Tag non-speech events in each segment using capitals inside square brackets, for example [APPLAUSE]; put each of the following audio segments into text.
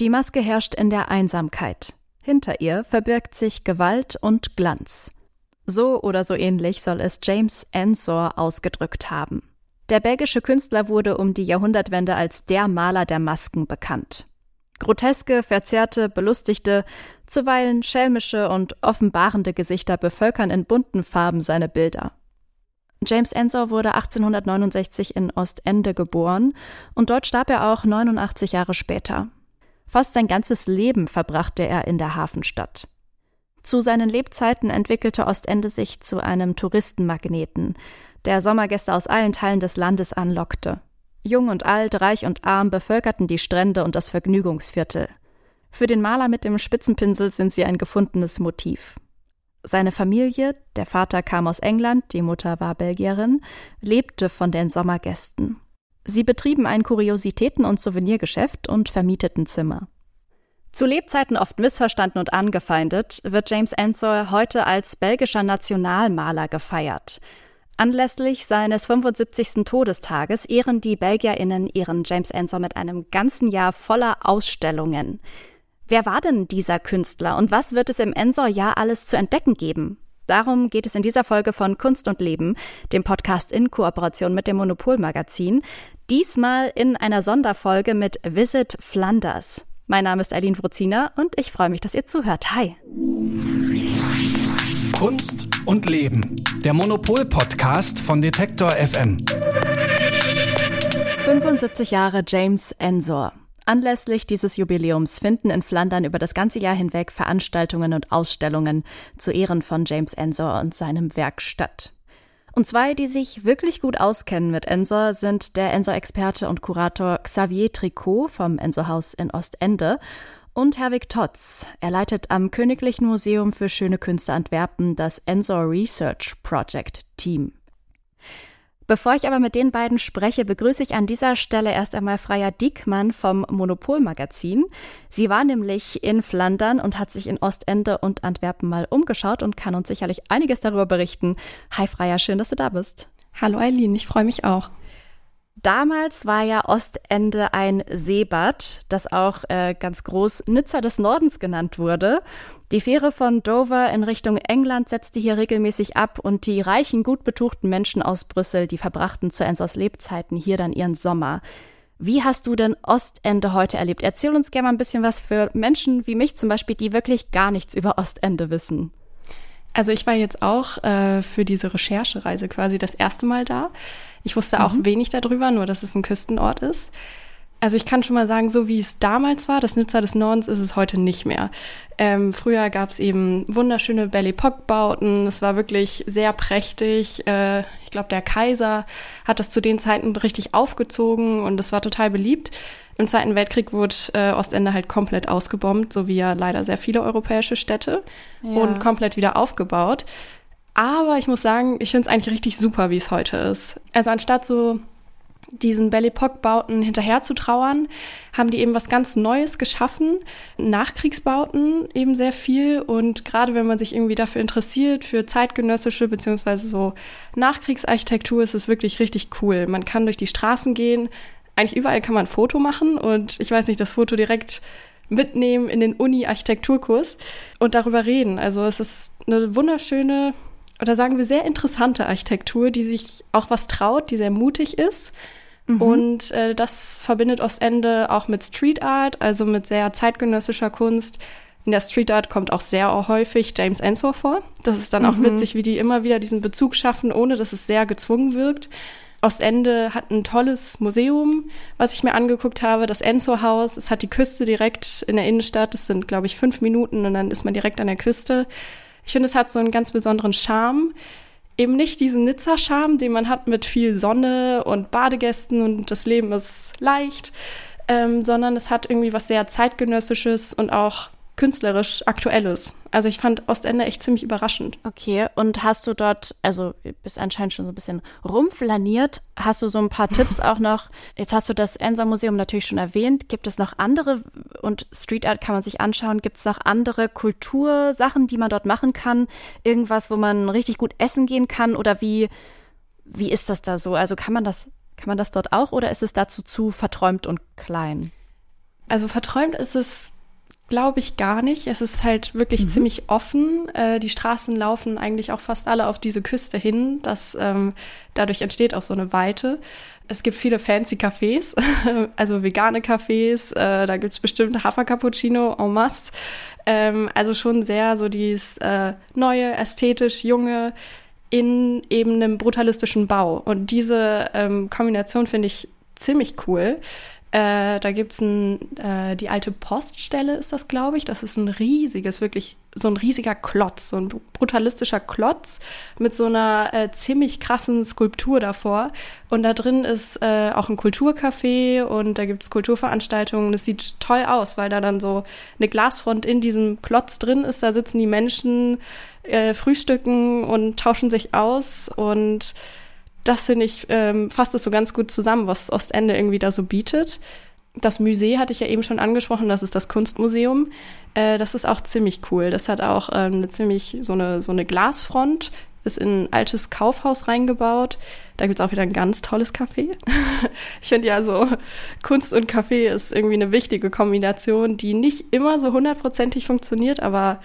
Die Maske herrscht in der Einsamkeit. Hinter ihr verbirgt sich Gewalt und Glanz. So oder so ähnlich soll es James Ensor ausgedrückt haben. Der belgische Künstler wurde um die Jahrhundertwende als der Maler der Masken bekannt. Groteske, verzerrte, belustigte, zuweilen schelmische und offenbarende Gesichter bevölkern in bunten Farben seine Bilder. James Ensor wurde 1869 in Ostende geboren und dort starb er auch 89 Jahre später. Fast sein ganzes Leben verbrachte er in der Hafenstadt. Zu seinen Lebzeiten entwickelte Ostende sich zu einem Touristenmagneten, der Sommergäste aus allen Teilen des Landes anlockte. Jung und alt, reich und arm bevölkerten die Strände und das Vergnügungsviertel. Für den Maler mit dem Spitzenpinsel sind sie ein gefundenes Motiv. Seine Familie, der Vater kam aus England, die Mutter war Belgierin, lebte von den Sommergästen. Sie betrieben ein Kuriositäten- und Souvenirgeschäft und vermieteten Zimmer. Zu Lebzeiten oft missverstanden und angefeindet, wird James Ensor heute als belgischer Nationalmaler gefeiert. Anlässlich seines 75. Todestages ehren die BelgierInnen ihren James Ensor mit einem ganzen Jahr voller Ausstellungen. Wer war denn dieser Künstler und was wird es im Ensor-Jahr alles zu entdecken geben? Darum geht es in dieser Folge von Kunst und Leben, dem Podcast in Kooperation mit dem Monopol-Magazin. Diesmal in einer Sonderfolge mit Visit Flanders. Mein Name ist Eileen Wruzina und ich freue mich, dass ihr zuhört. Hi. Kunst und Leben. Der Monopol-Podcast von Detektor FM. 75 Jahre James Ensor. Anlässlich dieses Jubiläums finden in Flandern über das ganze Jahr hinweg Veranstaltungen und Ausstellungen zu Ehren von James Ensor und seinem Werk statt. Und zwei, die sich wirklich gut auskennen mit Ensor, sind der Ensor-Experte und Kurator Xavier Tricot vom Ensor-Haus in Ostende und Herwig Totz. Er leitet am Königlichen Museum für Schöne Künste Antwerpen das Ensor Research Project Team. Bevor ich aber mit den beiden spreche, begrüße ich an dieser Stelle erst einmal Freya Diekmann vom Monopol-Magazin. Sie war nämlich in Flandern und hat sich in Ostende und Antwerpen mal umgeschaut und kann uns sicherlich einiges darüber berichten. Hi Freya, schön, dass du da bist. Hallo Eileen, ich freue mich auch. Damals war ja Ostende ein Seebad, das auch äh, ganz groß Nizza des Nordens genannt wurde. Die Fähre von Dover in Richtung England setzte hier regelmäßig ab und die reichen, gut betuchten Menschen aus Brüssel, die verbrachten zu Ensors Lebzeiten hier dann ihren Sommer. Wie hast du denn Ostende heute erlebt? Erzähl uns gerne mal ein bisschen was für Menschen wie mich zum Beispiel, die wirklich gar nichts über Ostende wissen. Also ich war jetzt auch äh, für diese Recherchereise quasi das erste Mal da. Ich wusste auch mhm. wenig darüber, nur dass es ein Küstenort ist. Also ich kann schon mal sagen, so wie es damals war, das Nizza des Nordens ist es heute nicht mehr. Ähm, früher gab es eben wunderschöne Belle Epoque-Bauten. Es war wirklich sehr prächtig. Äh, ich glaube, der Kaiser hat das zu den Zeiten richtig aufgezogen und es war total beliebt. Im Zweiten Weltkrieg wurde äh, Ostende halt komplett ausgebombt, so wie ja leider sehr viele europäische Städte ja. und komplett wieder aufgebaut. Aber ich muss sagen, ich finde es eigentlich richtig super, wie es heute ist. Also anstatt so diesen Belle Epoque-Bauten hinterher zu trauern, haben die eben was ganz Neues geschaffen. Nachkriegsbauten eben sehr viel. Und gerade wenn man sich irgendwie dafür interessiert, für zeitgenössische beziehungsweise so Nachkriegsarchitektur, ist es wirklich richtig cool. Man kann durch die Straßen gehen. Eigentlich überall kann man ein Foto machen und ich weiß nicht, das Foto direkt mitnehmen in den Uni-Architekturkurs und darüber reden. Also es ist eine wunderschöne oder sagen wir sehr interessante Architektur, die sich auch was traut, die sehr mutig ist Mhm. Und äh, das verbindet Ostende auch mit Street Art, also mit sehr zeitgenössischer Kunst. In der Street Art kommt auch sehr häufig James Ensor vor. Das ist dann auch mhm. witzig, wie die immer wieder diesen Bezug schaffen, ohne dass es sehr gezwungen wirkt. Ostende hat ein tolles Museum, was ich mir angeguckt habe, das Ensor Haus. Es hat die Küste direkt in der Innenstadt. Das sind, glaube ich, fünf Minuten und dann ist man direkt an der Küste. Ich finde, es hat so einen ganz besonderen Charme eben nicht diesen Nizza-Charme, den man hat mit viel Sonne und Badegästen und das Leben ist leicht, ähm, sondern es hat irgendwie was sehr zeitgenössisches und auch künstlerisch Aktuelles. Also ich fand Ostende echt ziemlich überraschend. Okay, und hast du dort, also bist anscheinend schon so ein bisschen rumflaniert, hast du so ein paar [LAUGHS] Tipps auch noch? Jetzt hast du das Ensor Museum natürlich schon erwähnt. Gibt es noch andere, und Street Art kann man sich anschauen, gibt es noch andere Kultursachen, die man dort machen kann? Irgendwas, wo man richtig gut essen gehen kann? Oder wie, wie ist das da so? Also kann man das, kann man das dort auch oder ist es dazu zu verträumt und klein? Also verträumt ist es glaube ich gar nicht. Es ist halt wirklich mhm. ziemlich offen. Äh, die Straßen laufen eigentlich auch fast alle auf diese Küste hin. Das, ähm, dadurch entsteht auch so eine Weite. Es gibt viele fancy Cafés, [LAUGHS] also vegane Cafés. Äh, da gibt's bestimmt Hafer-Cappuccino en masse. Ähm, also schon sehr so dieses äh, neue, ästhetisch, junge in eben einem brutalistischen Bau. Und diese ähm, Kombination finde ich ziemlich cool. Äh, da gibt's ein, äh, die alte Poststelle ist das, glaube ich. Das ist ein riesiges, wirklich so ein riesiger Klotz, so ein brutalistischer Klotz mit so einer äh, ziemlich krassen Skulptur davor. Und da drin ist äh, auch ein Kulturcafé und da gibt's Kulturveranstaltungen. Das sieht toll aus, weil da dann so eine Glasfront in diesem Klotz drin ist. Da sitzen die Menschen, äh, frühstücken und tauschen sich aus und das finde ich, ähm, fasst es so ganz gut zusammen, was Ostende irgendwie da so bietet. Das Museum hatte ich ja eben schon angesprochen, das ist das Kunstmuseum. Äh, das ist auch ziemlich cool. Das hat auch ähm, eine ziemlich so eine, so eine Glasfront, ist in ein altes Kaufhaus reingebaut. Da gibt's auch wieder ein ganz tolles Café. [LAUGHS] ich finde ja so, Kunst und Café ist irgendwie eine wichtige Kombination, die nicht immer so hundertprozentig funktioniert, aber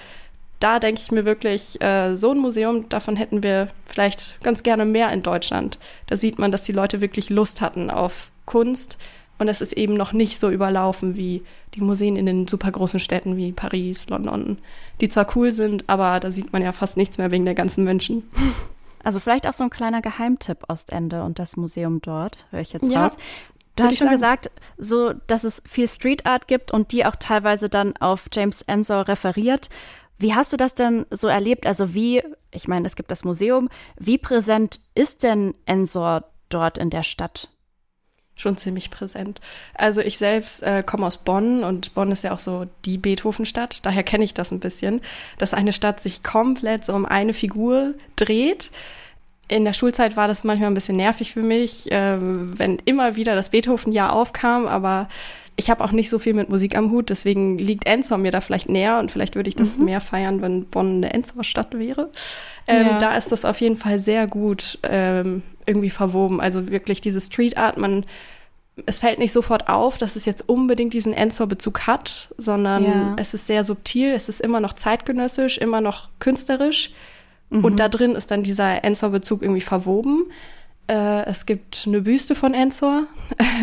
da denke ich mir wirklich, äh, so ein Museum, davon hätten wir vielleicht ganz gerne mehr in Deutschland. Da sieht man, dass die Leute wirklich Lust hatten auf Kunst und es ist eben noch nicht so überlaufen wie die Museen in den super großen Städten wie Paris, London, die zwar cool sind, aber da sieht man ja fast nichts mehr wegen der ganzen Menschen. [LAUGHS] Also vielleicht auch so ein kleiner Geheimtipp Ostende und das Museum dort, höre ich jetzt ja. raus. Du hast schon sagen. gesagt, so, dass es viel Street Art gibt und die auch teilweise dann auf James Ensor referiert. Wie hast du das denn so erlebt? Also wie, ich meine, es gibt das Museum, wie präsent ist denn Ensor dort in der Stadt? Schon ziemlich präsent. Also ich selbst äh, komme aus Bonn und Bonn ist ja auch so die Beethovenstadt, daher kenne ich das ein bisschen, dass eine Stadt sich komplett so um eine Figur dreht. In der Schulzeit war das manchmal ein bisschen nervig für mich, äh, wenn immer wieder das Beethoven-Jahr aufkam, aber ich habe auch nicht so viel mit Musik am Hut, deswegen liegt Ensor mir da vielleicht näher und vielleicht würde ich das mhm. mehr feiern, wenn Bonn eine Ensor-Stadt wäre. Ähm, ja. Da ist das auf jeden Fall sehr gut ähm, irgendwie verwoben. Also wirklich diese Street Art, man es fällt nicht sofort auf, dass es jetzt unbedingt diesen Ensor-Bezug hat, sondern ja. es ist sehr subtil, es ist immer noch zeitgenössisch, immer noch künstlerisch. Mhm. Und da drin ist dann dieser Ensor-Bezug irgendwie verwoben. Äh, es gibt eine Büste von Ensor,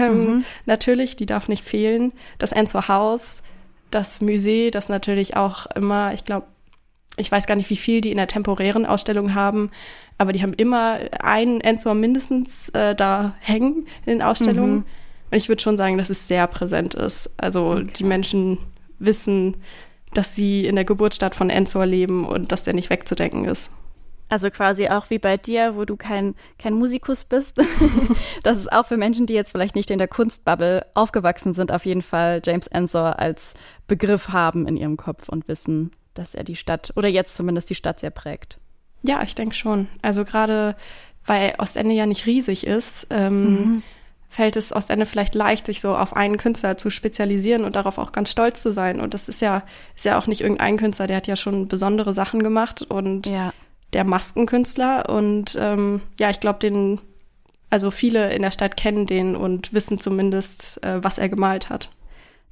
ähm, mhm. natürlich, die darf nicht fehlen. Das Ensor Haus, das Museum, das natürlich auch immer, ich glaube, ich weiß gar nicht, wie viel die in der temporären Ausstellung haben, aber die haben immer einen Ensor mindestens äh, da hängen in den Ausstellungen. Mhm. Und ich würde schon sagen, dass es sehr präsent ist. Also okay. die Menschen wissen, dass sie in der Geburtsstadt von Ensor leben und dass der nicht wegzudenken ist. Also quasi auch wie bei dir, wo du kein, kein Musikus bist. [LAUGHS] das ist auch für Menschen, die jetzt vielleicht nicht in der Kunstbubble aufgewachsen sind, auf jeden Fall James Ensor als Begriff haben in ihrem Kopf und wissen, dass er die Stadt oder jetzt zumindest die Stadt sehr prägt. Ja, ich denke schon. Also gerade weil Ostende ja nicht riesig ist, ähm, mhm. fällt es Ostende vielleicht leicht, sich so auf einen Künstler zu spezialisieren und darauf auch ganz stolz zu sein. Und das ist ja, ist ja auch nicht irgendein Künstler, der hat ja schon besondere Sachen gemacht und ja der Maskenkünstler. Und ähm, ja, ich glaube, den, also viele in der Stadt kennen den und wissen zumindest, äh, was er gemalt hat.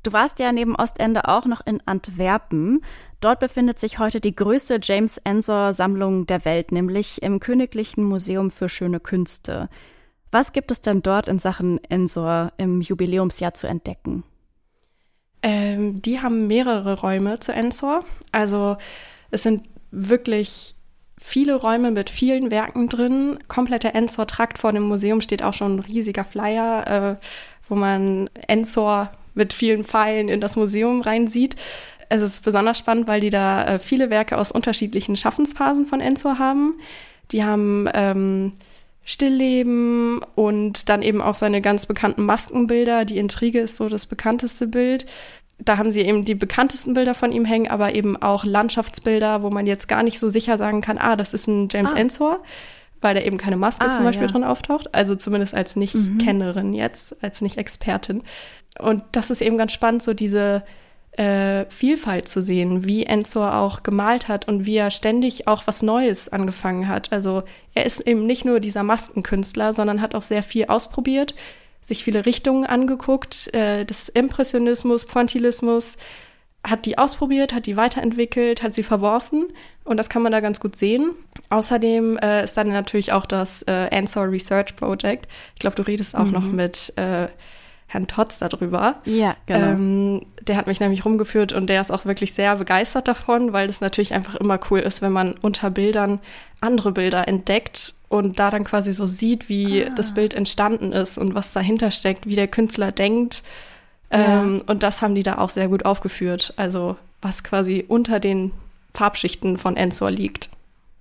Du warst ja neben Ostende auch noch in Antwerpen. Dort befindet sich heute die größte James Ensor-Sammlung der Welt, nämlich im Königlichen Museum für schöne Künste. Was gibt es denn dort in Sachen Ensor im Jubiläumsjahr zu entdecken? Ähm, die haben mehrere Räume zu Ensor. Also es sind wirklich viele Räume mit vielen Werken drin. Kompletter Ensor-Trakt vor dem Museum steht auch schon ein riesiger Flyer, äh, wo man Ensor mit vielen Pfeilen in das Museum reinsieht. Es ist besonders spannend, weil die da äh, viele Werke aus unterschiedlichen Schaffensphasen von Ensor haben. Die haben ähm, Stillleben und dann eben auch seine ganz bekannten Maskenbilder. Die Intrige ist so das bekannteste Bild da haben sie eben die bekanntesten Bilder von ihm hängen, aber eben auch Landschaftsbilder, wo man jetzt gar nicht so sicher sagen kann, ah, das ist ein James ah. Ensor, weil da eben keine Maske ah, zum Beispiel ja. drin auftaucht. Also zumindest als Nicht-Kennerin mhm. jetzt, als Nicht-Expertin. Und das ist eben ganz spannend, so diese äh, Vielfalt zu sehen, wie Ensor auch gemalt hat und wie er ständig auch was Neues angefangen hat. Also er ist eben nicht nur dieser Maskenkünstler, sondern hat auch sehr viel ausprobiert sich viele Richtungen angeguckt, äh, des Impressionismus, Pointillismus, hat die ausprobiert, hat die weiterentwickelt, hat sie verworfen und das kann man da ganz gut sehen. Außerdem äh, ist dann natürlich auch das äh, Answer Research Project. Ich glaube, du redest auch mhm. noch mit äh, Herrn Totz darüber. Ja, genau. Ähm, der hat mich nämlich rumgeführt und der ist auch wirklich sehr begeistert davon, weil es natürlich einfach immer cool ist, wenn man unter Bildern andere Bilder entdeckt und da dann quasi so sieht, wie ah. das Bild entstanden ist und was dahinter steckt, wie der Künstler denkt. Ja. Ähm, und das haben die da auch sehr gut aufgeführt. Also was quasi unter den Farbschichten von Ensor liegt.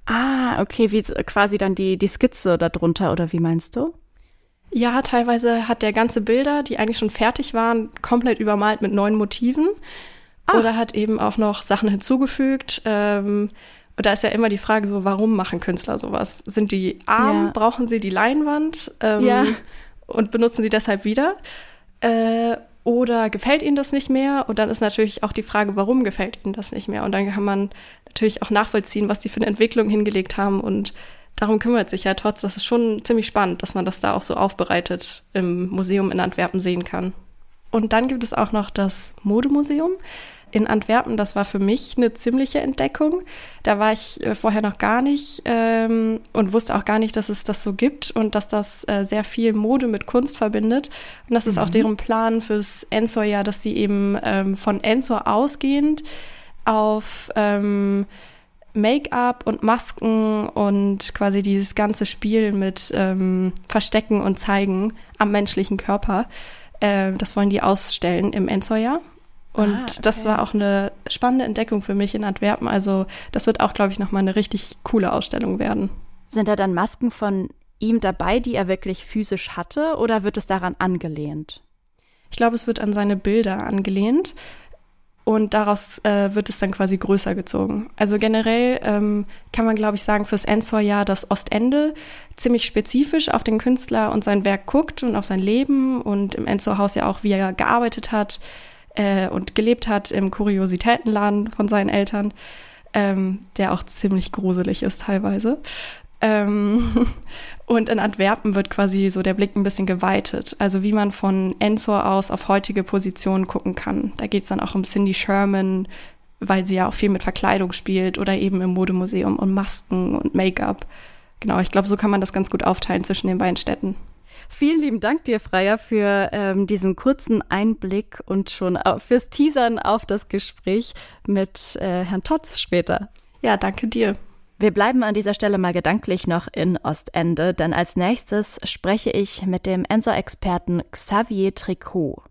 Ah, okay, wie quasi dann die, die Skizze darunter, oder wie meinst du? Ja, teilweise hat der ganze Bilder, die eigentlich schon fertig waren, komplett übermalt mit neuen Motiven. Ah. Oder hat eben auch noch Sachen hinzugefügt. Ähm, und da ist ja immer die Frage so, warum machen Künstler sowas? Sind die arm? Ja. Brauchen sie die Leinwand? Ähm, ja. Und benutzen sie deshalb wieder? Äh, oder gefällt ihnen das nicht mehr? Und dann ist natürlich auch die Frage, warum gefällt ihnen das nicht mehr? Und dann kann man natürlich auch nachvollziehen, was die für eine Entwicklung hingelegt haben und darum kümmert sich ja trotz, das ist schon ziemlich spannend, dass man das da auch so aufbereitet im Museum in Antwerpen sehen kann. Und dann gibt es auch noch das Modemuseum in Antwerpen. Das war für mich eine ziemliche Entdeckung. Da war ich äh, vorher noch gar nicht ähm, und wusste auch gar nicht, dass es das so gibt und dass das äh, sehr viel Mode mit Kunst verbindet. Und das mhm. ist auch mhm. deren Plan fürs Ensor-Jahr, dass sie eben ähm, von Ensor ausgehend auf ähm, Make-up und Masken und quasi dieses ganze Spiel mit ähm, Verstecken und Zeigen am menschlichen Körper. Äh, das wollen die ausstellen im Enzoya. Und ah, okay. das war auch eine spannende Entdeckung für mich in Antwerpen. Also das wird auch, glaube ich, nochmal eine richtig coole Ausstellung werden. Sind da dann Masken von ihm dabei, die er wirklich physisch hatte, oder wird es daran angelehnt? Ich glaube, es wird an seine Bilder angelehnt und daraus äh, wird es dann quasi größer gezogen. Also generell ähm, kann man, glaube ich, sagen, fürs Ensor-Jahr das Ostende ziemlich spezifisch auf den Künstler und sein Werk guckt und auf sein Leben und im Ensor-Haus ja auch, wie er gearbeitet hat äh, und gelebt hat im Kuriositätenladen von seinen Eltern, ähm, der auch ziemlich gruselig ist teilweise. Ähm, [LAUGHS] und in Antwerpen wird quasi so der Blick ein bisschen geweitet. Also wie man von Ensor aus auf heutige Positionen gucken kann. Da geht es dann auch um Cindy Sherman, weil sie ja auch viel mit Verkleidung spielt oder eben im Modemuseum und Masken und Make-up. Genau, ich glaube, so kann man das ganz gut aufteilen zwischen den beiden Städten. Vielen lieben Dank dir, Freier, für ähm, diesen kurzen Einblick und schon fürs Teasern auf das Gespräch mit äh, Herrn Totz später. Ja, danke dir. Wir bleiben an dieser Stelle mal gedanklich noch in Ostende, denn als nächstes spreche ich mit dem Ensor-Experten Xavier Tricot.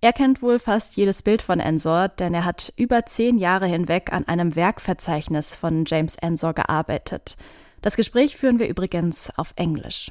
Er kennt wohl fast jedes Bild von Ensor, denn er hat über zehn Jahre hinweg an einem Werkverzeichnis von James Ensor gearbeitet. Das Gespräch führen wir übrigens auf Englisch.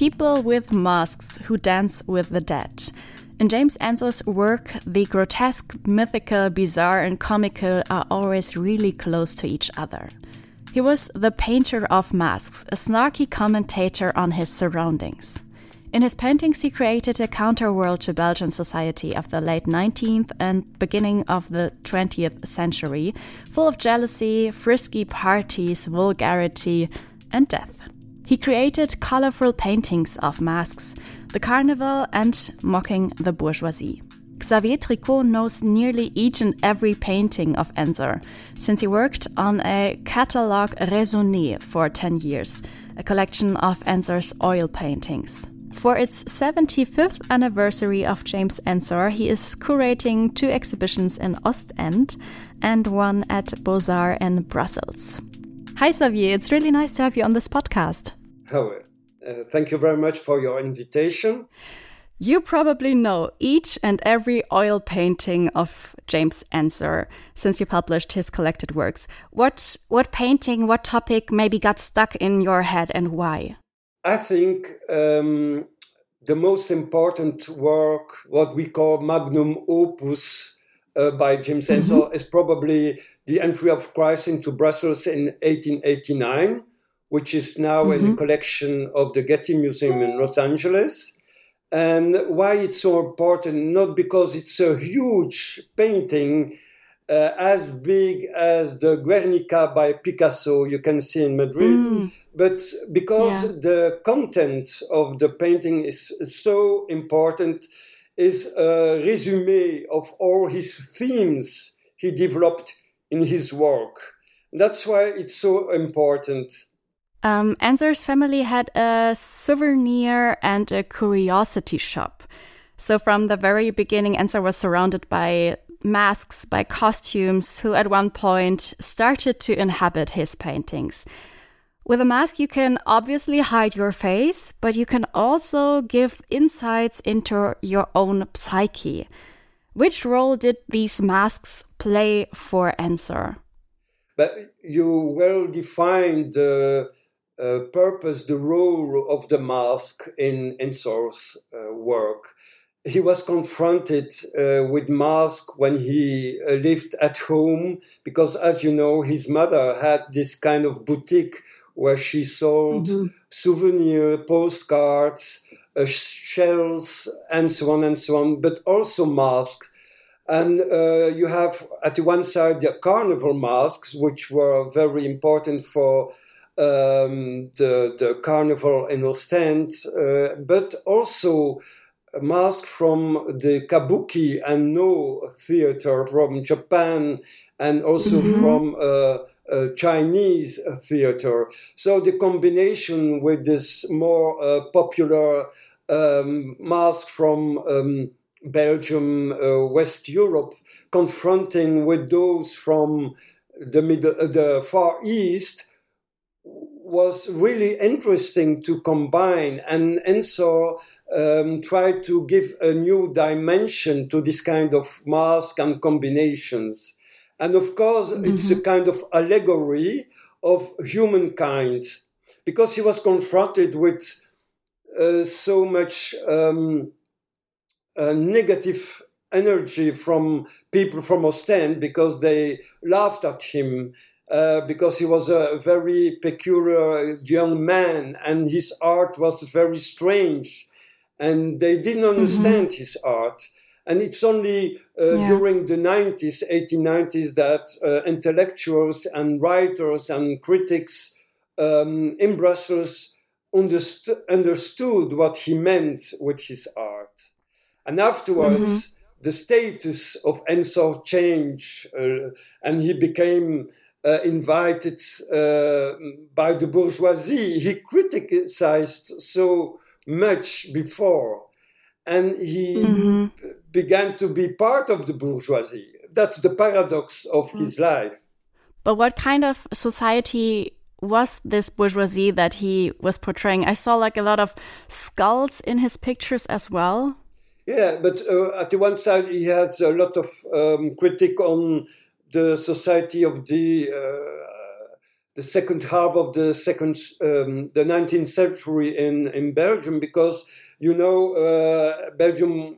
People with masks who dance with the dead. In James Ensor's work, the grotesque, mythical, bizarre, and comical are always really close to each other. He was the painter of masks, a snarky commentator on his surroundings. In his paintings, he created a counterworld to Belgian society of the late 19th and beginning of the 20th century, full of jealousy, frisky parties, vulgarity, and death. He created colorful paintings of masks, the carnival, and mocking the bourgeoisie. Xavier Tricot knows nearly each and every painting of Ensor, since he worked on a catalogue raisonné for 10 years, a collection of Ensor's oil paintings. For its 75th anniversary of James Ensor, he is curating two exhibitions in Ostend and one at Beaux-Arts in Brussels. Hi, Xavier. It's really nice to have you on this podcast. Oh, uh, thank you very much for your invitation. You probably know each and every oil painting of James Ensor since you published his collected works. What what painting, what topic maybe got stuck in your head and why? I think um, the most important work, what we call magnum opus uh, by James mm -hmm. Ensor, is probably the entry of Christ into Brussels in 1889 which is now mm-hmm. in the collection of the Getty Museum in Los Angeles. And why it's so important, not because it's a huge painting, uh, as big as the Guernica by Picasso you can see in Madrid. Mm. But because yeah. the content of the painting is so important, is a resume of all his themes he developed in his work. That's why it's so important. Um, Ensor's family had a souvenir and a curiosity shop. So from the very beginning, Ensor was surrounded by masks, by costumes, who at one point started to inhabit his paintings. With a mask, you can obviously hide your face, but you can also give insights into your own psyche. Which role did these masks play for Ensor? But you well defined the uh, purpose, the role of the mask in Ensor's uh, work. He was confronted uh, with mask when he uh, lived at home because, as you know, his mother had this kind of boutique where she sold mm-hmm. souvenir postcards, uh, shells, and so on and so on, but also masks. And uh, you have at the one side the carnival masks, which were very important for um, the, the carnival in Ostend, uh, but also a mask from the Kabuki and No theater from Japan and also mm-hmm. from uh, uh, Chinese theater. So the combination with this more uh, popular um, mask from um, Belgium, uh, West Europe, confronting with those from the middle, uh, the Far East, was really interesting to combine, and and so um, try to give a new dimension to this kind of mask and combinations. And of course, mm-hmm. it's a kind of allegory of humankind, because he was confronted with uh, so much. Um, uh, negative energy from people from Ostend because they laughed at him uh, because he was a very peculiar young man and his art was very strange and they didn't mm-hmm. understand mm-hmm. his art. And it's only uh, yeah. during the 90s, 1890s, that uh, intellectuals and writers and critics um, in Brussels underst- understood what he meant with his art. And afterwards, mm-hmm. the status of Ensor changed, uh, and he became uh, invited uh, by the bourgeoisie. He criticized so much before, and he mm-hmm. began to be part of the bourgeoisie. That's the paradox of mm-hmm. his life. But what kind of society was this bourgeoisie that he was portraying? I saw like a lot of skulls in his pictures as well. Yeah, but uh, at the one side, he has a lot of um, critique on the society of the uh, the second half of the second um, the 19th century in in Belgium because you know uh, Belgium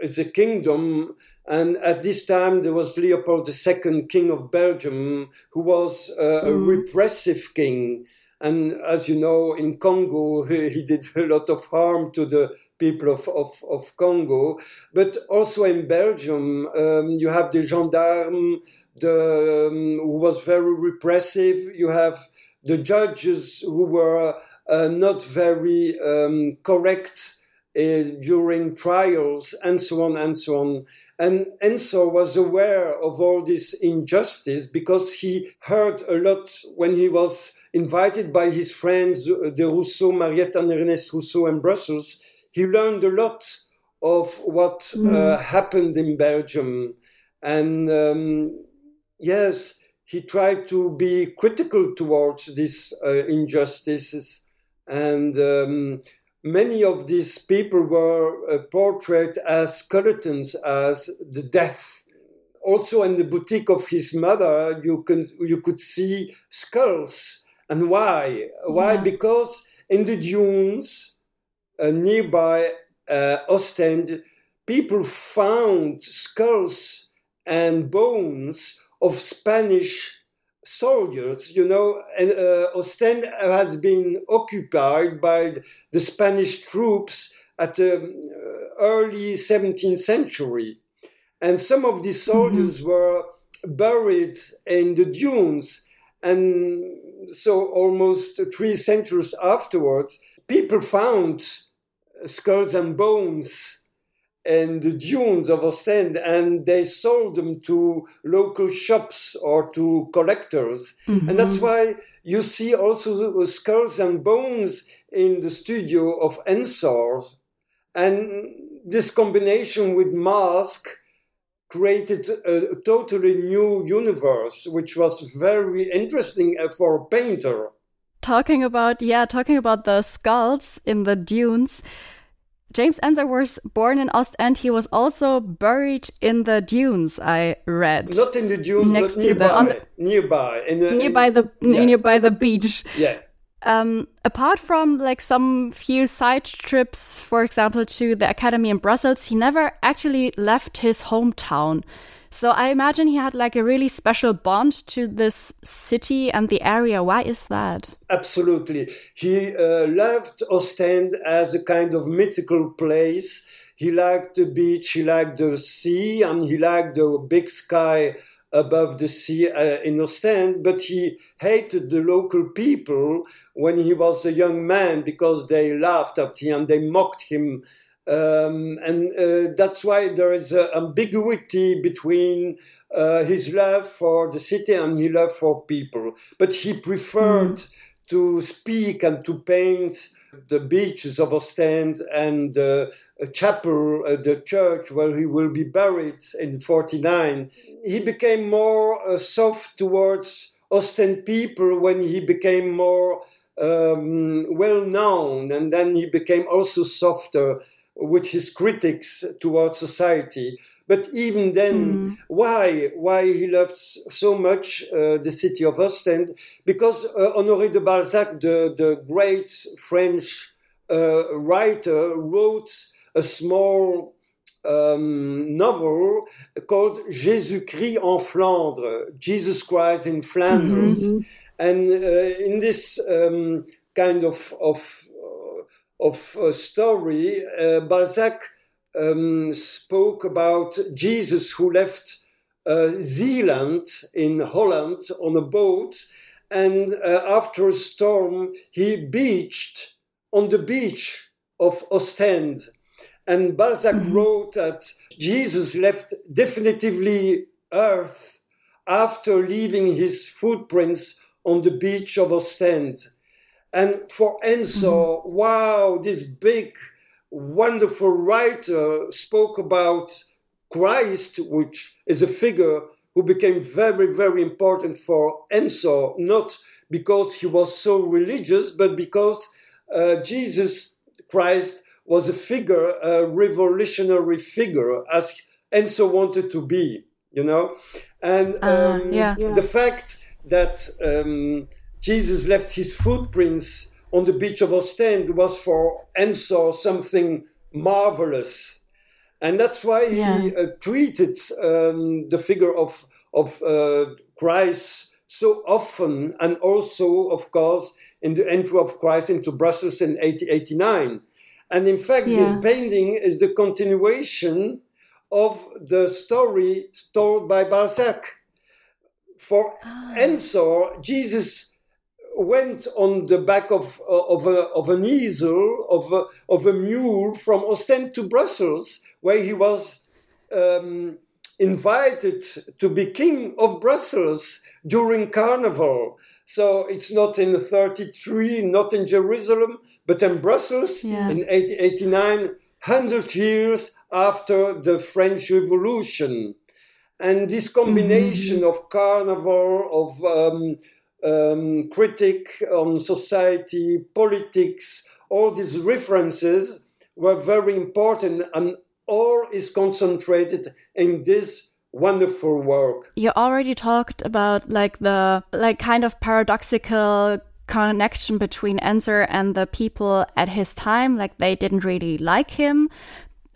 is a kingdom and at this time there was Leopold II king of Belgium who was uh, mm. a repressive king and as you know in Congo he, he did a lot of harm to the people of, of, of Congo. But also in Belgium, um, you have the gendarme, the, um, who was very repressive. You have the judges who were uh, not very um, correct uh, during trials, and so on and so on. And Ensor was aware of all this injustice because he heard a lot when he was invited by his friends, uh, the Rousseau, Mariette and Ernest Rousseau in Brussels he learned a lot of what mm. uh, happened in Belgium. And um, yes, he tried to be critical towards these uh, injustices. And um, many of these people were uh, portrayed as skeletons, as the death. Also, in the boutique of his mother, you can you could see skulls. And why? Why? Yeah. Because in the dunes, uh, nearby uh, Ostend, people found skulls and bones of Spanish soldiers. You know, and uh, Ostend has been occupied by the Spanish troops at the um, early 17th century. And some of these mm-hmm. soldiers mm-hmm. were buried in the dunes. And so, almost three centuries afterwards, people found skulls and bones in the dunes of Ostend and they sold them to local shops or to collectors. Mm-hmm. And that's why you see also skulls and bones in the studio of Ensor. And this combination with mask created a totally new universe, which was very interesting uh, for a painter. Talking about, yeah, talking about the skulls in the dunes. James Ensor was born in Ostend. He was also buried in the dunes. I read not in the dunes, next nearby, to the the, nearby, in the, nearby the yeah. nearby the beach. Yeah. Um, apart from like some few side trips, for example, to the academy in Brussels, he never actually left his hometown. So I imagine he had like a really special bond to this city and the area. Why is that? Absolutely. He uh, loved Ostend as a kind of mythical place. He liked the beach, he liked the sea, and he liked the big sky above the sea uh, in Ostend, but he hated the local people when he was a young man because they laughed at him and they mocked him. Um, and uh, that's why there is an ambiguity between uh, his love for the city and his love for people. But he preferred mm. to speak and to paint the beaches of Ostend and uh, a chapel, uh, the church where he will be buried in 49. He became more uh, soft towards Ostend people when he became more um, well known, and then he became also softer with his critics towards society. But even then, mm. why why he loved so much uh, the city of Ostend? Because uh, Honoré de Balzac, the the great French uh, writer, wrote a small um, novel called Jésus Christ en Flandre, Jesus Christ in Flanders, mm-hmm. and uh, in this um, kind of of uh, of uh, story, Balzac um, spoke about Jesus who left uh, Zeeland in Holland on a boat, and uh, after a storm, he beached on the beach of Ostend. And Balzac mm-hmm. wrote that Jesus left definitively earth after leaving his footprints on the beach of Ostend. And for Ensor, mm-hmm. wow, this big wonderful writer spoke about Christ, which is a figure who became very, very important for Ensor, not because he was so religious, but because uh, Jesus Christ was a figure, a revolutionary figure, as Ensor wanted to be, you know? And uh, um, uh, yeah. the fact that um, Jesus left his footprints on the beach of Ostend was for Ensor something marvelous. And that's why yeah. he uh, treated um, the figure of, of uh, Christ so often, and also, of course, in the entry of Christ into Brussels in 1889. And in fact, yeah. the painting is the continuation of the story told by Balzac. For ah. Ensor, Jesus went on the back of, of, a, of an easel, of a, of a mule from Ostend to Brussels, where he was um, invited to be king of Brussels during Carnival. So it's not in 33, not in Jerusalem, but in Brussels yeah. in 1889, 100 years after the French Revolution. And this combination mm-hmm. of carnival, of um, um, critic on society, politics, all these references were very important and all is concentrated in this wonderful work. You already talked about like the like kind of paradoxical connection between Ensor and the people at his time like they didn't really like him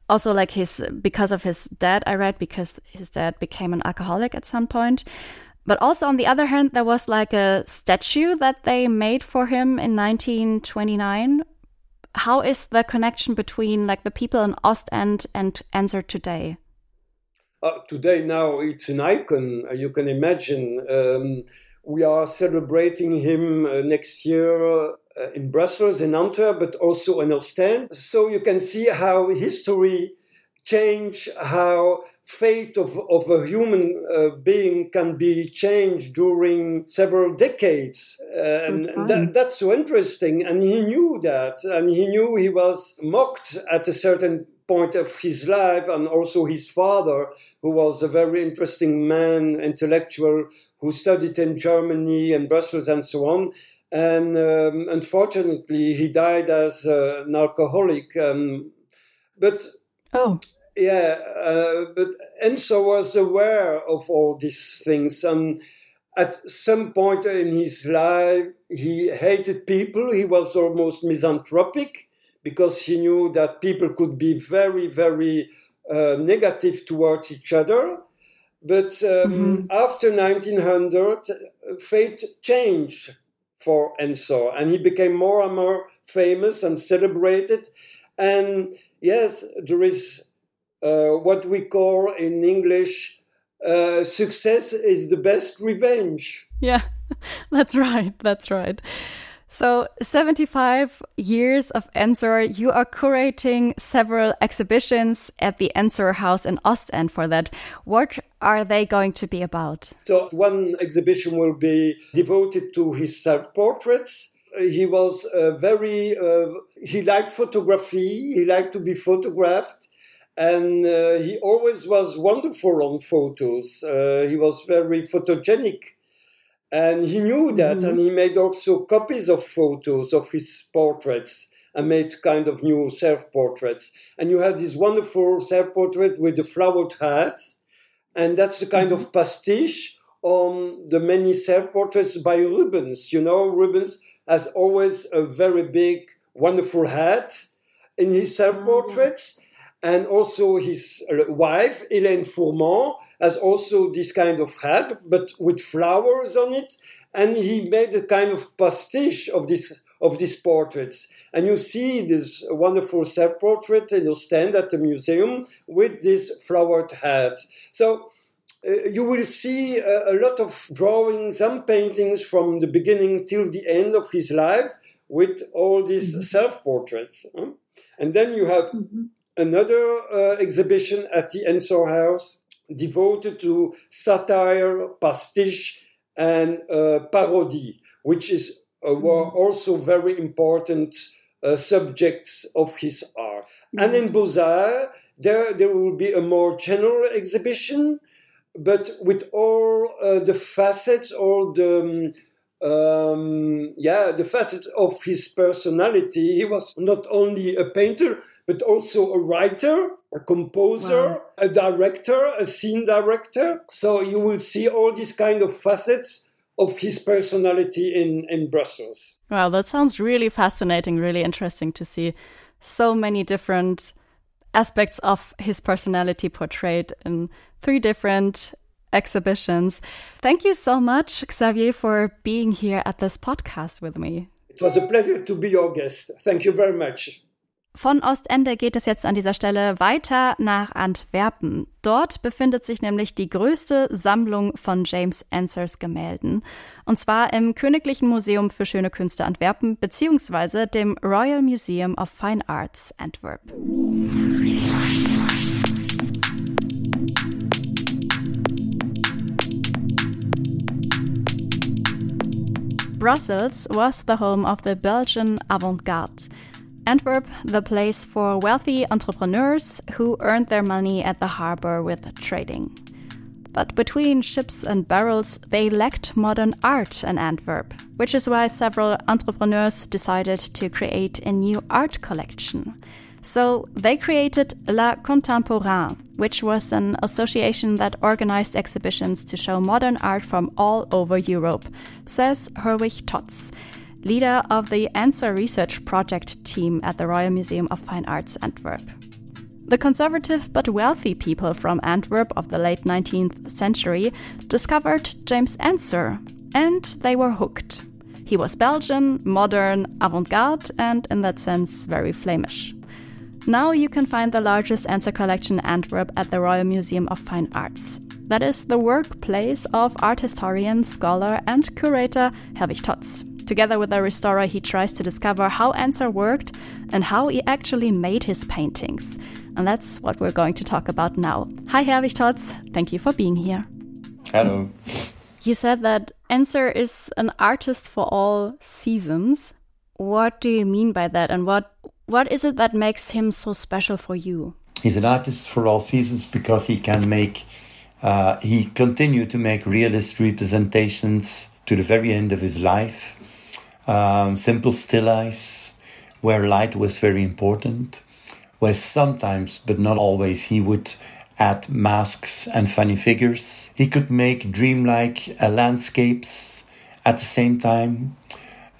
also like his because of his dad I read because his dad became an alcoholic at some point but also, on the other hand, there was like a statue that they made for him in 1929. How is the connection between like the people in Ostend and Ensor today? uh, today now it's an icon. Uh, you can imagine. Um, we are celebrating him uh, next year uh, in Brussels, in Antwerp, but also in Ostend. So you can see how history change, how fate of, of a human uh, being can be changed during several decades. Uh, and that, that's so interesting. And he knew that. And he knew he was mocked at a certain point of his life, and also his father, who was a very interesting man, intellectual, who studied in Germany and Brussels and so on. And um, unfortunately, he died as uh, an alcoholic. Um, but oh, yeah, uh, but Ensor was aware of all these things, and at some point in his life, he hated people. He was almost misanthropic because he knew that people could be very, very uh, negative towards each other. But um, mm-hmm. after 1900, fate changed for Ensor, and he became more and more famous and celebrated. And yes, there is what we call in English uh, success is the best revenge. Yeah, [LAUGHS] that's right. That's right. So, 75 years of Ensor, you are curating several exhibitions at the Ensor House in Ostend for that. What are they going to be about? So, one exhibition will be devoted to his self portraits. He was uh, very, uh, he liked photography, he liked to be photographed and uh, he always was wonderful on photos. Uh, he was very photogenic, and he knew that, mm-hmm. and he made also copies of photos of his portraits and made kind of new self-portraits. And you have this wonderful self-portrait with the flowered hat, and that's a kind mm-hmm. of pastiche on the many self-portraits by Rubens. You know, Rubens has always a very big, wonderful hat in his self-portraits. Mm-hmm and also his uh, wife, Hélène Fourment, has also this kind of hat, but with flowers on it. And he made a kind of pastiche of this of these portraits. And you see this wonderful self-portrait in stand at the museum with this flowered hat. So uh, you will see a, a, lot of drawings and paintings from the beginning till the end of his life with all these mm-hmm. self-portraits. Huh? And then you have mm-hmm another uh, exhibition at the Ensor House devoted to satire, pastiche, and uh, parody, which is uh, were mm-hmm. also very important uh, subjects of his art. Mm-hmm. And in Beaux-Arts, there, there will be a more general exhibition, but with all uh, the facets, all the um, um, yeah, the facets of his personality. He was not only a painter, but also a writer, a composer, wow. a director, a scene director. So you will see all these kind of facets of his personality in, in Brussels. Wow, that sounds really fascinating, really interesting to see so many different aspects of his personality portrayed in three different exhibitions. Thank you so much, Xavier, for being here at this podcast with me. It was a pleasure to be your guest. Thank you very much. Von Ostende geht es jetzt an dieser Stelle weiter nach Antwerpen. Dort befindet sich nämlich die größte Sammlung von James Ensors Gemälden. Und zwar im Königlichen Museum für Schöne Künste Antwerpen beziehungsweise dem Royal Museum of Fine Arts Antwerp. Brussels was the home of the Belgian avant-garde. Antwerp, the place for wealthy entrepreneurs who earned their money at the harbor with trading. But between ships and barrels, they lacked modern art in Antwerp, which is why several entrepreneurs decided to create a new art collection. So they created L'Art Contemporain, which was an association that organized exhibitions to show modern art from all over Europe, says Herwig Todts leader of the Ensor Research Project team at the Royal Museum of Fine Arts Antwerp. The conservative but wealthy people from Antwerp of the late 19th century discovered James Ensor, and they were hooked. He was Belgian, modern, avant garde, and in that sense, very Flemish. Now you can find the largest Ensor collection Antwerp at the Royal Museum of Fine Arts. That is the workplace of art historian, scholar, and curator Herwig Todts. Together with a restorer, he tries to discover how Ensor worked and how he actually made his paintings. And that's what we're going to talk about now. Hi, Herwig Todts. Thank you for being here. Hello. You said that Ensor is an artist for all seasons. What do you mean by that, and what what is it that makes him so special for you? He's an artist for all seasons because he can make, uh, he continued to make realist representations to the very end of his life. Um, simple still lifes, where light was very important, where sometimes, but not always, he would add masks and funny figures. He could make dreamlike uh, landscapes at the same time.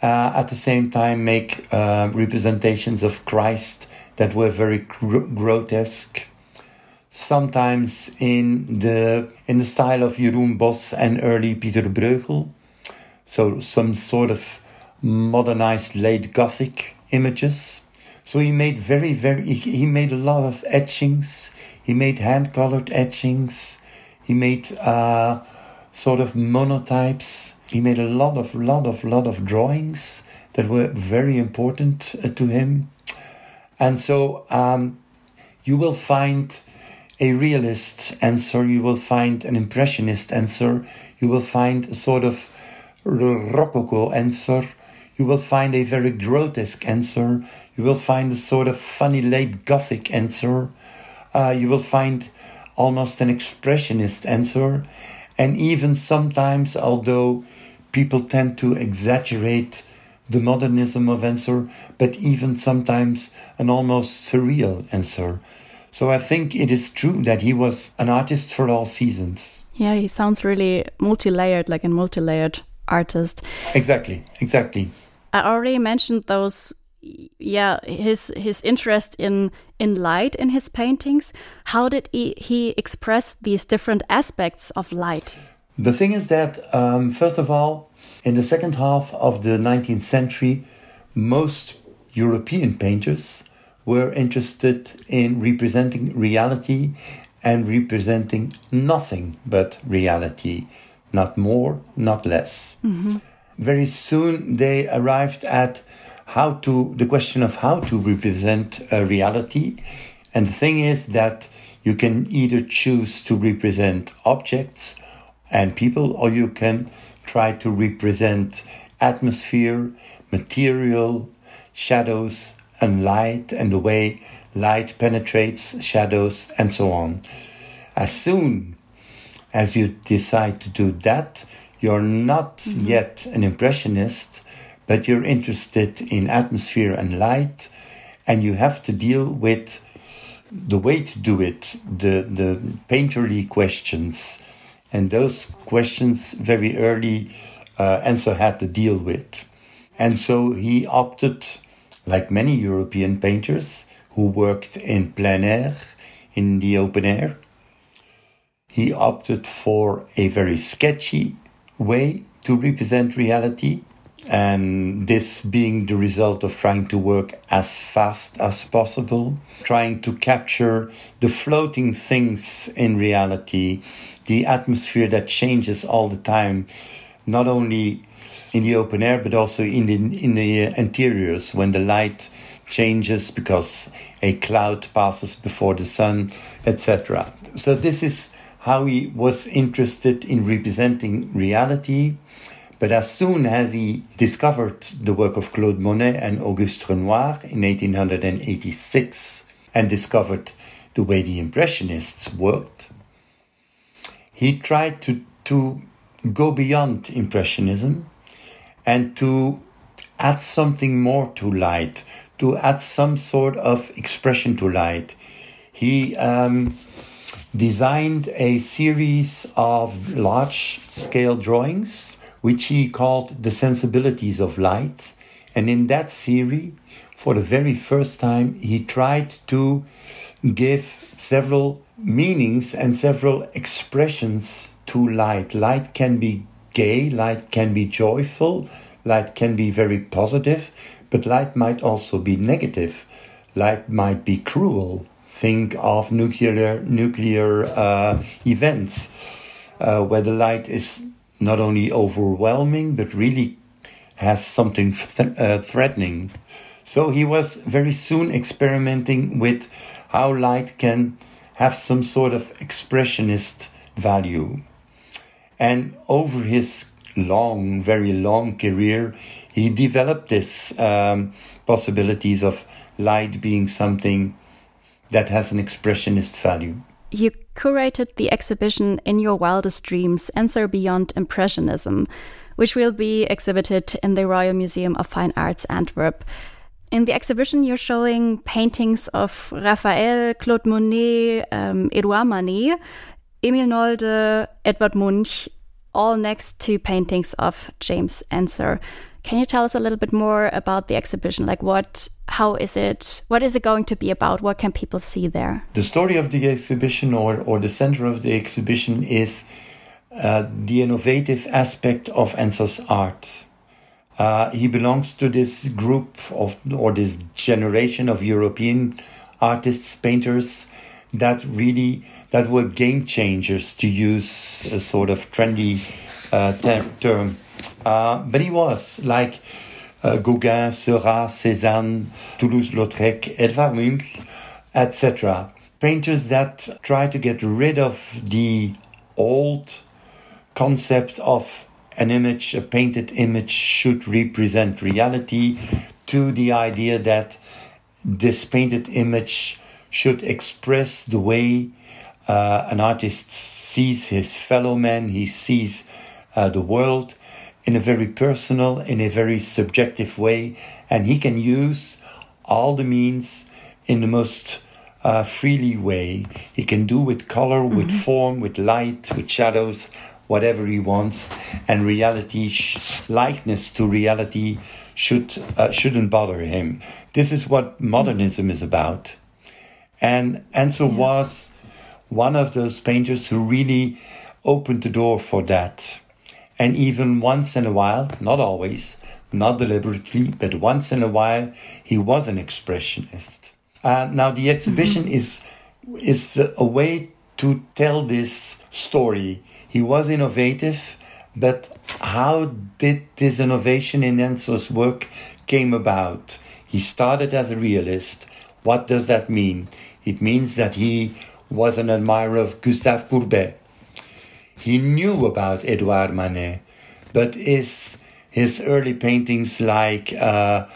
Uh, at the same time, make uh, representations of Christ that were very gr- grotesque. Sometimes in the in the style of Jeroen Bosch and early Peter Bruegel, so some sort of modernized late Gothic images. So he made very very he made a lot of etchings he made hand colored etchings. He made uh, sort of monotypes. He made a lot of, lot of, lot of drawings that were very important uh, to him. And so um, you will find a realist Ensor, you will find an impressionist Ensor, you will find a sort of rococo Ensor, you will find a very grotesque Ensor. you will find a sort of funny late Gothic Ensor. uh, you will find almost an expressionist Ensor. And even sometimes, although people tend to exaggerate the modernism of Ensor, but even sometimes an almost surreal Ensor. So I think it is true that he was an artist for all seasons. Yeah, he sounds really multi layered, like a multi layered artist. Exactly, exactly. I already mentioned those yeah his his interest in in light in his paintings. How did he, he express these different aspects of light? The thing is that um, first of all in the second half of the 19th century most european painters were interested in representing reality and representing nothing but reality not more not less. Mm -hmm. Very soon they arrived at how to the question of how to represent a reality. And the thing is that you can either choose to represent objects and people, or you can try to represent atmosphere, material, shadows, and light, and the way light penetrates shadows, and so on. As soon as you decide to do that, you're not mm-hmm. yet an impressionist, but you're interested in atmosphere and light, and you have to deal with the way to do it, the, the painterly questions. And those questions very early uh, Ensor had to deal with. And so he opted, like many European painters who worked in plein air, in the open air, he opted for a very sketchy way to represent reality and this being the result of trying to work as fast as possible, trying to capture the floating things in reality, the atmosphere that changes all the time, not only in the open air but also in the, in the interiors when the light changes because a cloud passes before the sun, etc. So, this is how he was interested in representing reality but as soon as he discovered the work of Claude Monet and Auguste Renoir in 1886 and discovered the way the Impressionists worked, he tried to, to go beyond Impressionism and to add something more to light, to add some sort of expression to light. He um, designed a series of large scale drawings which he called The Sensibilities of Light. And in that series, for the very first time, he tried to give several meanings and several expressions to light. Light can be gay, light can be joyful, light can be very positive, but light might also be negative. light might be cruel. Think of nuclear nuclear uh, events uh, where the light is not only overwhelming but really has something th- uh, threatening. So he was very soon experimenting with how light can have some sort of expressionist value. And over his long, very long career, he developed this um, possibilities of light being something that has an expressionist value. You curated the exhibition In Your Wildest Dreams Ensor Beyond Impressionism, which will be exhibited in the Royal Museum of Fine Arts Antwerp. In the exhibition, you're showing paintings of Raphael, Claude Monet, um, Edouard Manet, Emil Nolde, Edvard Munch, all next to paintings of James Ensor. Can you tell us a little bit more about the exhibition? Like what how is it what is it going to be about? What can people see there? The story of the exhibition or, or the center of the exhibition is uh, the innovative aspect of Ensor's art. Uh, he belongs to this group of or this generation of European artists, painters that really that were game changers to use a sort of trendy uh, ter- term uh, but he was like uh, Gauguin, Seurat, Cézanne, Toulouse-Lautrec, Edvard Munch, etc. Painters that try to get rid of the old concept of an image, a painted image should represent reality, to the idea that this painted image should express the way uh, an artist sees his fellow man, he sees uh, the world, in a very personal, in a very subjective way, and he can use all the means in the most uh, freely way. He can do with color, mm-hmm. with form, with light, with shadows, whatever he wants, and reality, sh- likeness to reality, should uh, shouldn't bother him. This is what modernism is about, and Ensor yeah. was one of those painters who really opened the door for that and even once in a while, not always, not deliberately, but once in a while, he was an expressionist. Uh, now, the exhibition mm-hmm. is is a way to tell this story. He was innovative, but how did this innovation in Ensor's work came about? He started as a realist. What does that mean? It means that he was an admirer of Gustave Courbet, he knew about Edouard Manet, but his, his early paintings like uh,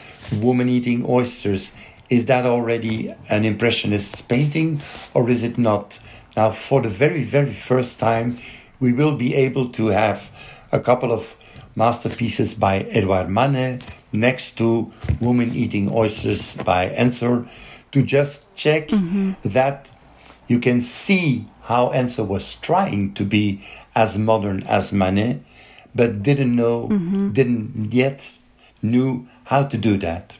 Woman Eating Oysters, is that already an Impressionist painting or is it not? Now, for the very, very first time, we will be able to have a couple of masterpieces by Edouard Manet next to Woman Eating Oysters by Ensor to just check mm-hmm. that you can see how Ensor was trying to be as modern as Manet, but didn't know, mm-hmm. didn't yet knew how to do that.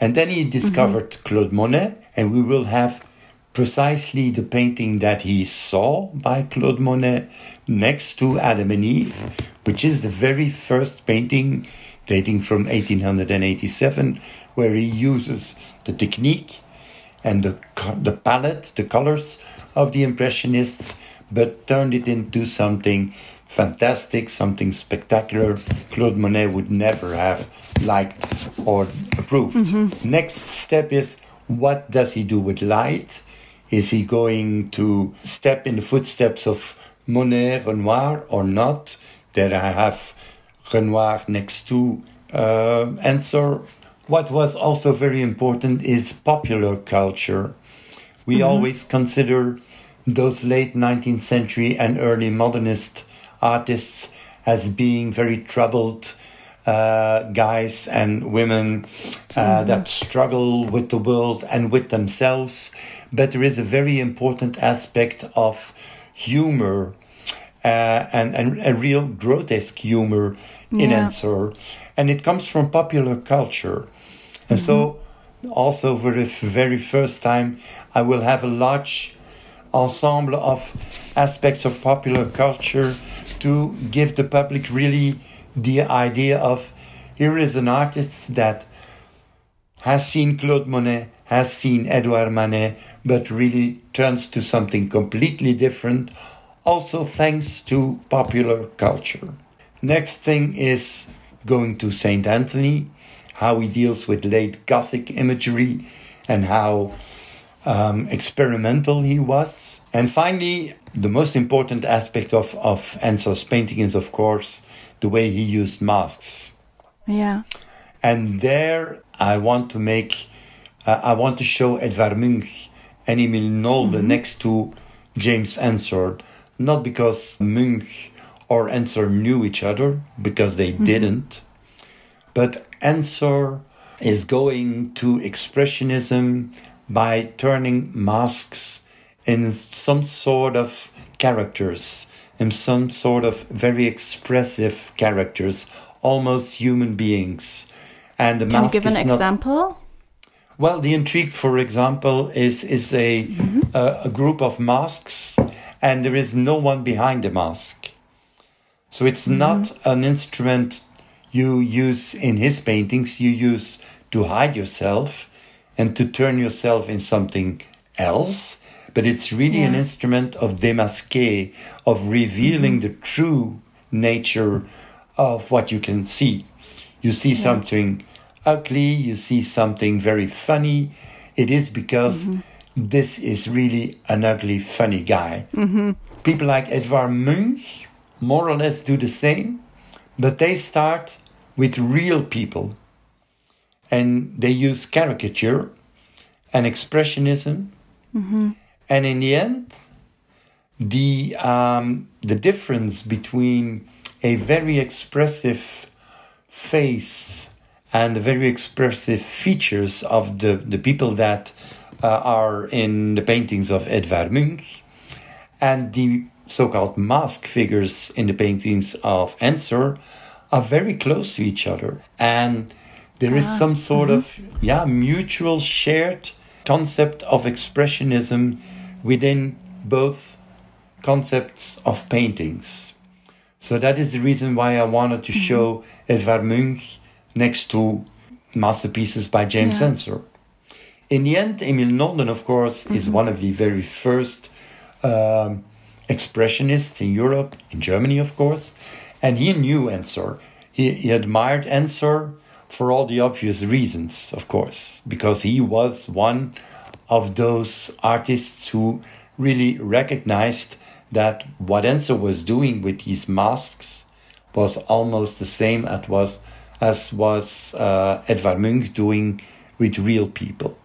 And then he discovered mm-hmm. Claude Monet, and we will have precisely the painting that he saw by Claude Monet next to Adam and Eve, which is the very first painting dating from 1887, where he uses the technique and the, the palette, the colors of the Impressionists, but turned it into something fantastic, something spectacular Claude Monet would never have liked or approved. Mm-hmm. Next step is what does he do with light? Is he going to step in the footsteps of Monet, Renoir, or not? There I have Renoir next to uh, Ensor. What was also very important is popular culture. We mm-hmm. always consider those late 19th century and early modernist artists as being very troubled uh, guys and women uh, mm-hmm. that struggle with the world and with themselves. But there is a very important aspect of humor uh, and, and a real grotesque humor in yeah. Ensor. And it comes from popular culture. And mm-hmm. so, also for the very first time, I will have a large ensemble of aspects of popular culture to give the public really the idea of here is an artist that has seen Claude Monet, has seen Edouard Manet, but really turns to something completely different, also thanks to popular culture. Next thing is going to St. Anthony, how he deals with late Gothic imagery and how um, experimental he was. And finally, the most important aspect of, of Ensor's painting is, of course, the way he used masks. Yeah. And there I want to make, uh, I want to show Edvard Munch and Emil Nolde mm-hmm. next to James Ensor, not because Munch or Ensor knew each other, because they mm-hmm. didn't, but Ensor is going to Expressionism by turning masks in some sort of characters, in some sort of very expressive characters, almost human beings. And the Can you give an example? Well, the intrigue, for example, is is a mm-hmm. uh, a group of masks, and there is no one behind the mask. So it's mm-hmm. not an instrument you use in his paintings. You use to hide yourself and to turn yourself in something else. But it's really yeah. an instrument of démasquer, of revealing mm-hmm. the true nature of what you can see. You see yeah. something ugly, you see something very funny. It is because mm-hmm. this is really an ugly, funny guy. Mm-hmm. People like Edvard Munch more or less do the same, but they start with real people and they use caricature and expressionism. Mm-hmm. And in the end, the um, the difference between a very expressive face and the very expressive features of the, the people that uh, are in the paintings of Edvard Munch and the so-called mask figures in the paintings of Ensor are very close to each other and there is ah, some sort mm-hmm. of yeah mutual shared concept of expressionism within both concepts of paintings so that is the reason why i wanted to mm-hmm. show edvard munch next to masterpieces by james yeah. ensor in the end emil nolde of course mm-hmm. is one of the very first um, expressionists in europe in germany of course and he knew ensor he, he admired ensor for all the obvious reasons, of course, because he was one of those artists who really recognized that what Ensor was doing with these masks was almost the same as was as was uh, Edvard Munch doing with real people,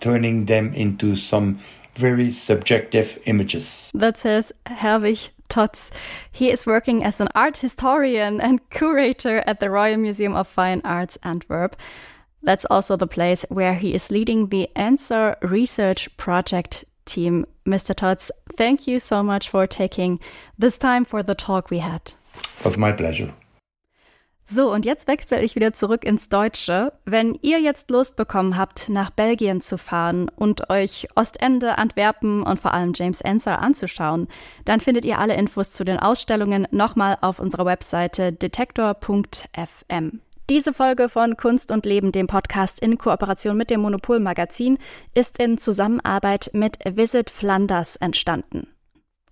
turning them into some very subjective images. That says Herwig Todts. He is working as an art historian and curator at the Royal Museum of Fine Arts Antwerp. That's also the place where he is leading the Ensor Research Project team. Mr. Todts, thank you so much for taking this time for the talk we had. It was my pleasure. So, und jetzt wechsle ich wieder zurück ins Deutsche. Wenn ihr jetzt Lust bekommen habt, nach Belgien zu fahren und euch Ostende, Antwerpen und vor allem James Ensor anzuschauen, dann findet ihr alle Infos zu den Ausstellungen nochmal auf unserer Webseite detektor.fm. Diese Folge von Kunst und Leben, dem Podcast in Kooperation mit dem Monopol Magazin, ist in Zusammenarbeit mit Visit Flanders entstanden.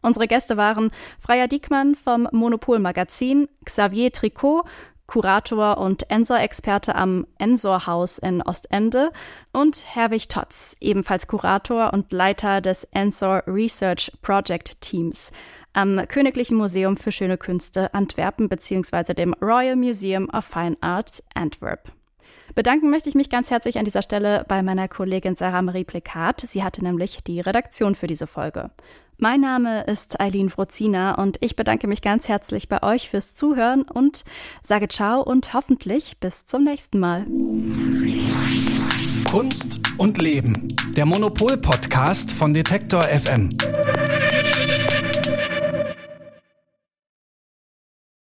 Unsere Gäste waren Freya Diekmann vom Monopol Magazin, Xavier Tricot Kurator und Ensor-Experte am Ensor-Haus in Ostende und Herwig Totz, ebenfalls Kurator und Leiter des Ensor Research Project Teams am Königlichen Museum für Schöne Künste Antwerpen bzw. dem Royal Museum of Fine Arts Antwerp. Bedanken möchte ich mich ganz herzlich an dieser Stelle bei meiner Kollegin Sarah Marie Plekat. Sie hatte nämlich die Redaktion für diese Folge. Mein Name ist Eileen Frozina und ich bedanke mich ganz herzlich bei euch fürs Zuhören und sage ciao und hoffentlich bis zum nächsten Mal. Kunst und Leben. Der Monopol-Podcast von Detektor FM.